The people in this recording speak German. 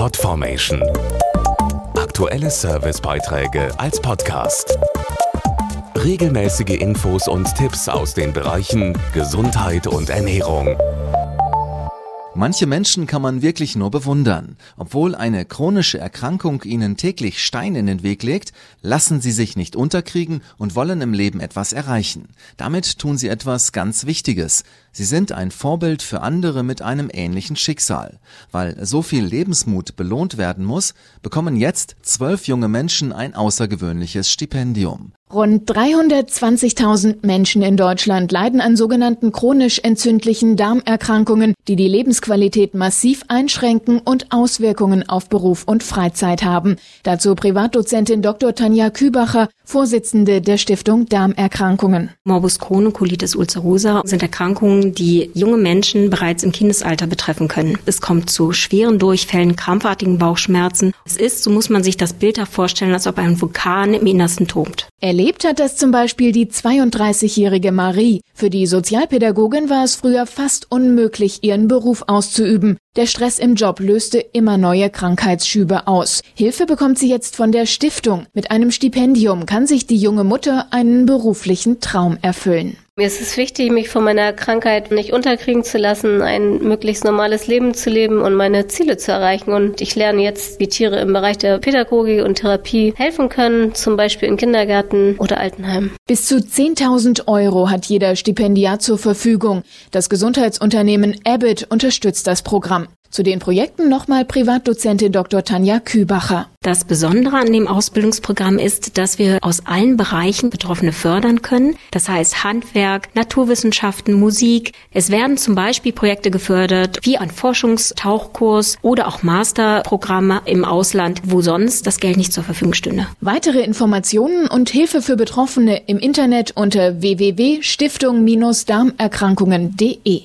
Podformation. Aktuelle Servicebeiträge als Podcast. Regelmäßige Infos und Tipps aus den Bereichen Gesundheit und Ernährung. Manche Menschen kann man wirklich nur bewundern. Obwohl eine chronische Erkrankung ihnen täglich Stein in den Weg legt, lassen sie sich nicht unterkriegen und wollen im Leben etwas erreichen. Damit tun sie etwas ganz Wichtiges. Sie sind ein Vorbild für andere mit einem ähnlichen Schicksal. Weil so viel Lebensmut belohnt werden muss, bekommen jetzt zwölf junge Menschen ein außergewöhnliches Stipendium. Rund 320.000 Menschen in Deutschland leiden an sogenannten chronisch entzündlichen Darmerkrankungen, die die Lebensqualität massiv einschränken und Auswirkungen auf Beruf und Freizeit haben. Dazu Privatdozentin Dr. Tanja Kübacher, Vorsitzende der Stiftung Darmerkrankungen. Morbus Crohn und Colitis ulcerosa sind Erkrankungen, die junge Menschen bereits im Kindesalter betreffen können. Es kommt zu schweren Durchfällen, krampfartigen Bauchschmerzen. Es ist, so muss man sich das Bild vorstellen, als ob ein Vulkan im Innersten tobt. Erlebt hat das zum Beispiel die 32-jährige Marie. Für die Sozialpädagogin war es früher fast unmöglich, ihren Beruf auszuüben. Der Stress im Job löste immer neue Krankheitsschübe aus. Hilfe bekommt sie jetzt von der Stiftung. Mit einem Stipendium kann sich die junge Mutter einen beruflichen Traum erfüllen. Mir ist es wichtig, mich von meiner Krankheit nicht unterkriegen zu lassen, ein möglichst normales Leben zu leben und meine Ziele zu erreichen. Und ich lerne jetzt, wie Tiere im Bereich der Pädagogik und Therapie helfen können, zum Beispiel in Kindergärten oder Altenheimen. Bis zu 10.000 Euro hat jeder Stipendiat zur Verfügung. Das Gesundheitsunternehmen Abbott unterstützt das Programm. Zu den Projekten nochmal Privatdozentin Dr. Tanja Kübacher. Das Besondere an dem Ausbildungsprogramm ist, dass wir aus allen Bereichen Betroffene fördern können. Das heißt Handwerk, Naturwissenschaften, Musik. Es werden zum Beispiel Projekte gefördert wie ein Forschungstauchkurs oder auch Masterprogramme im Ausland, wo sonst das Geld nicht zur Verfügung stünde. Weitere Informationen und Hilfe für Betroffene im Internet unter www.stiftung-darmerkrankungen.de.